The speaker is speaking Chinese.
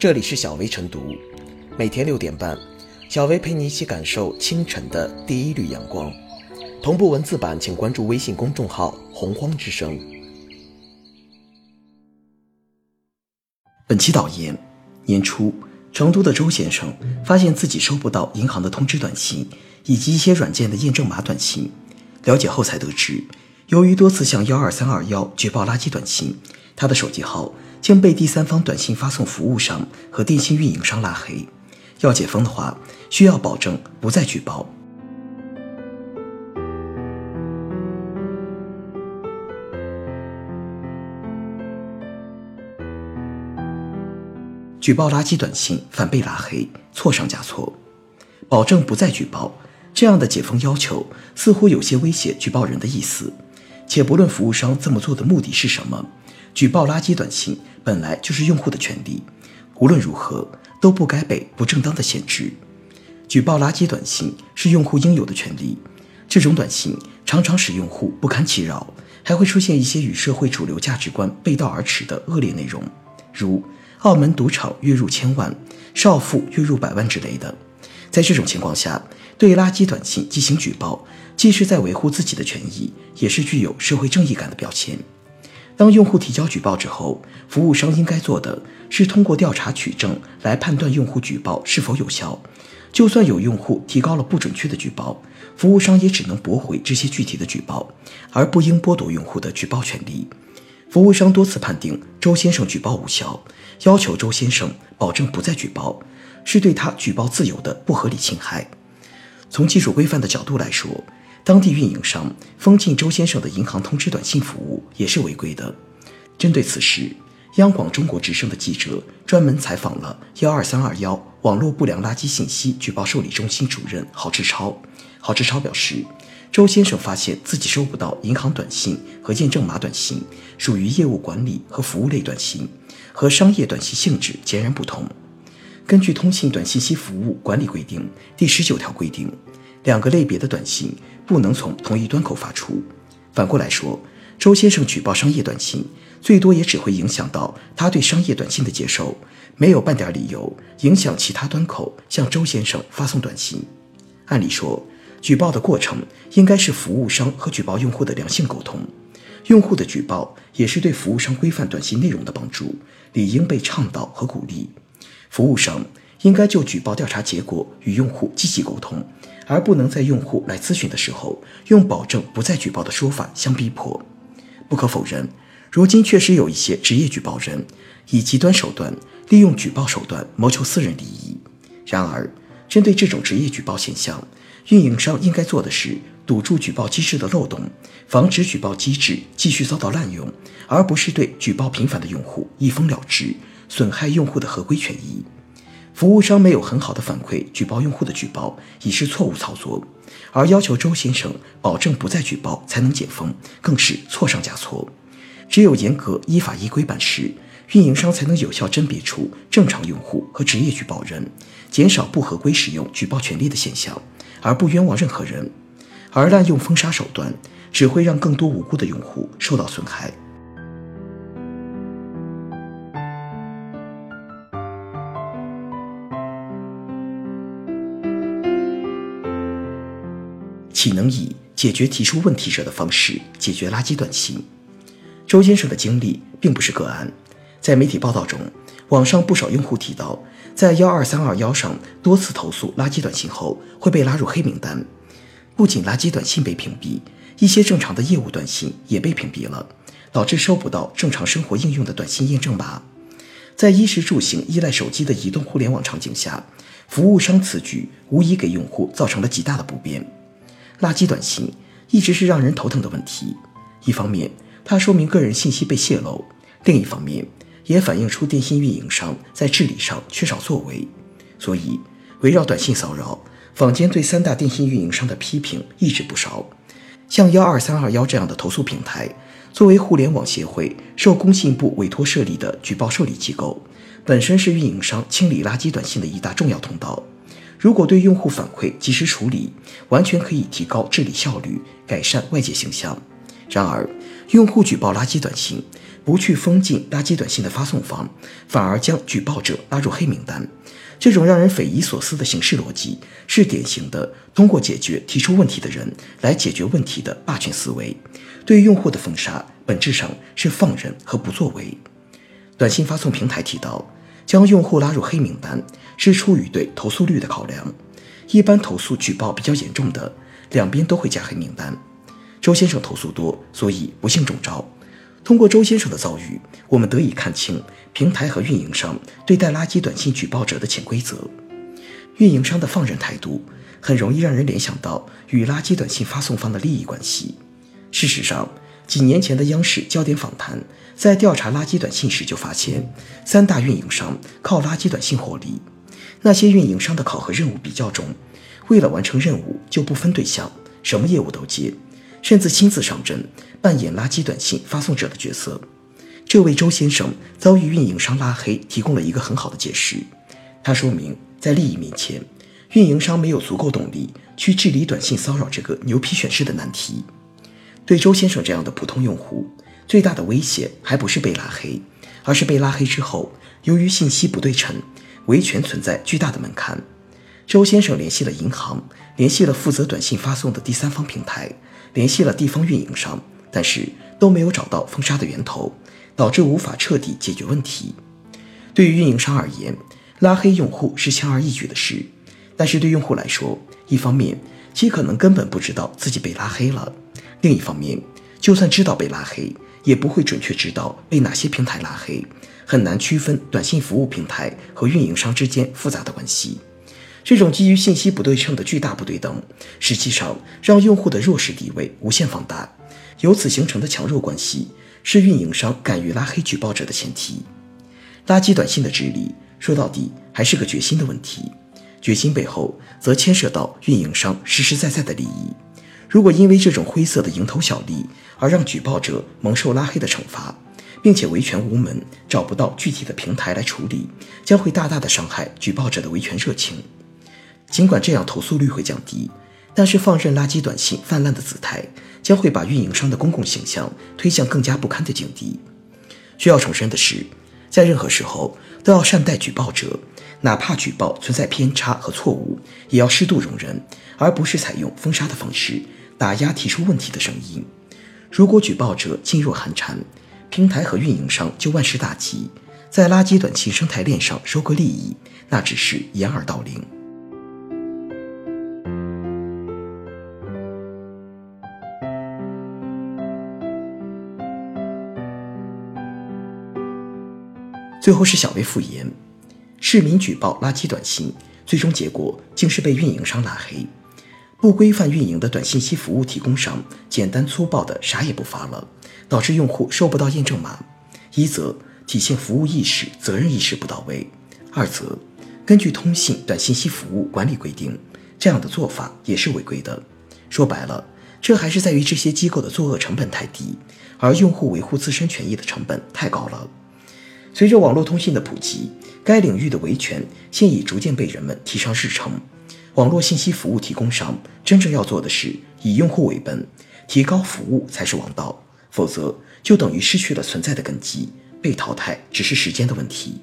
这里是小薇晨读，每天六点半，小薇陪你一起感受清晨的第一缕阳光。同步文字版，请关注微信公众号“洪荒之声”。本期导言：年初，成都的周先生发现自己收不到银行的通知短信以及一些软件的验证码短信。了解后才得知，由于多次向幺二三二幺举报垃圾短信，他的手机号。将被第三方短信发送服务商和电信运营商拉黑。要解封的话，需要保证不再举报。举报垃圾短信反被拉黑，错上加错。保证不再举报，这样的解封要求似乎有些威胁举报人的意思。且不论服务商这么做的目的是什么。举报垃圾短信本来就是用户的权利，无论如何都不该被不正当的限制。举报垃圾短信是用户应有的权利，这种短信常常使用户不堪其扰，还会出现一些与社会主流价值观背道而驰的恶劣内容，如澳门赌场月入千万、少妇月入百万之类的。在这种情况下，对垃圾短信进行举报，既是在维护自己的权益，也是具有社会正义感的表现。当用户提交举报之后，服务商应该做的是通过调查取证来判断用户举报是否有效。就算有用户提高了不准确的举报，服务商也只能驳回这些具体的举报，而不应剥夺用户的举报权利。服务商多次判定周先生举报无效，要求周先生保证不再举报，是对他举报自由的不合理侵害。从技术规范的角度来说，当地运营商封禁周先生的银行通知短信服务也是违规的。针对此事，央广中国之声的记者专门采访了幺二三二幺网络不良垃圾信息举报受理中心主任郝志超。郝志超表示，周先生发现自己收不到银行短信和验证码短信，属于业务管理和服务类短信，和商业短信性质截然不同。根据《通信短信息服务管理规定》第十九条规定，两个类别的短信。不能从同一端口发出。反过来说，周先生举报商业短信，最多也只会影响到他对商业短信的接收，没有半点理由影响其他端口向周先生发送短信。按理说，举报的过程应该是服务商和举报用户的良性沟通，用户的举报也是对服务商规范短信内容的帮助，理应被倡导和鼓励。服务商应该就举报调查结果与用户积极沟通。而不能在用户来咨询的时候用保证不再举报的说法相逼迫。不可否认，如今确实有一些职业举报人以极端手段利用举报手段谋求私人利益。然而，针对这种职业举报现象，运营商应该做的是堵住举报机制的漏洞，防止举报机制继续遭到滥用，而不是对举报频繁的用户一封了之，损害用户的合规权益。服务商没有很好的反馈举报用户的举报，已是错误操作；而要求周先生保证不再举报才能解封，更是错上加错。只有严格依法依规办事，运营商才能有效甄别出正常用户和职业举报人，减少不合规使用举报权利的现象，而不冤枉任何人。而滥用封杀手段，只会让更多无辜的用户受到损害。岂能以解决提出问题者的方式解决垃圾短信？周先生的经历并不是个案，在媒体报道中，网上不少用户提到，在幺二三二幺上多次投诉垃圾短信后会被拉入黑名单。不仅垃圾短信被屏蔽，一些正常的业务短信也被屏蔽了，导致收不到正常生活应用的短信验证码。在衣食住行依赖手机的移动互联网场景下，服务商此举无疑给用户造成了极大的不便。垃圾短信一直是让人头疼的问题。一方面，它说明个人信息被泄露；另一方面，也反映出电信运营商在治理上缺少作为。所以，围绕短信骚扰，坊间对三大电信运营商的批评一直不少。像幺二三二幺这样的投诉平台，作为互联网协会受工信部委托设立的举报受理机构，本身是运营商清理垃圾短信的一大重要通道。如果对用户反馈及时处理，完全可以提高治理效率，改善外界形象。然而，用户举报垃圾短信，不去封禁垃圾短信的发送方，反而将举报者拉入黑名单。这种让人匪夷所思的形式逻辑，是典型的通过解决提出问题的人来解决问题的霸权思维。对用户的封杀，本质上是放任和不作为。短信发送平台提到，将用户拉入黑名单是出于对投诉率的考量。一般投诉举报比较严重的，两边都会加黑名单。周先生投诉多，所以不幸中招。通过周先生的遭遇，我们得以看清平台和运营商对待垃圾短信举报者的潜规则。运营商的放任态度，很容易让人联想到与垃圾短信发送方的利益关系。事实上，几年前的央视焦点访谈在调查垃圾短信时就发现，三大运营商靠垃圾短信获利。那些运营商的考核任务比较重，为了完成任务就不分对象，什么业务都接，甚至亲自上阵扮演垃圾短信发送者的角色。这位周先生遭遇运营商拉黑，提供了一个很好的解释。他说明，在利益面前，运营商没有足够动力去治理短信骚扰这个牛皮癣式的难题。对周先生这样的普通用户，最大的威胁还不是被拉黑，而是被拉黑之后，由于信息不对称。维权存在巨大的门槛。周先生联系了银行，联系了负责短信发送的第三方平台，联系了地方运营商，但是都没有找到封杀的源头，导致无法彻底解决问题。对于运营商而言，拉黑用户是轻而易举的事，但是对用户来说，一方面其可能根本不知道自己被拉黑了，另一方面，就算知道被拉黑，也不会准确知道被哪些平台拉黑。很难区分短信服务平台和运营商之间复杂的关系。这种基于信息不对称的巨大不对等，实际上让用户的弱势地位无限放大。由此形成的强弱关系，是运营商敢于拉黑举报者的前提。垃圾短信的治理，说到底还是个决心的问题。决心背后，则牵涉到运营商实实在在的利益。如果因为这种灰色的蝇头小利，而让举报者蒙受拉黑的惩罚，并且维权无门，找不到具体的平台来处理，将会大大的伤害举报者的维权热情。尽管这样投诉率会降低，但是放任垃圾短信泛滥的姿态，将会把运营商的公共形象推向更加不堪的境地。需要重申的是，在任何时候都要善待举报者，哪怕举报存在偏差和错误，也要适度容忍，而不是采用封杀的方式打压提出问题的声音。如果举报者噤若寒蝉，平台和运营商就万事大吉，在垃圾短信生态链上收割利益，那只是掩耳盗铃。最后是小微复言，市民举报垃圾短信，最终结果竟是被运营商拉黑。不规范运营的短信息服务提供商，简单粗暴的啥也不发了。导致用户收不到验证码，一则体现服务意识、责任意识不到位；二则根据通信短信息服务管理规定，这样的做法也是违规的。说白了，这还是在于这些机构的作恶成本太低，而用户维护自身权益的成本太高了。随着网络通信的普及，该领域的维权现已逐渐被人们提上日程。网络信息服务提供商真正要做的是以用户为本，提高服务才是王道。否则，就等于失去了存在的根基，被淘汰只是时间的问题。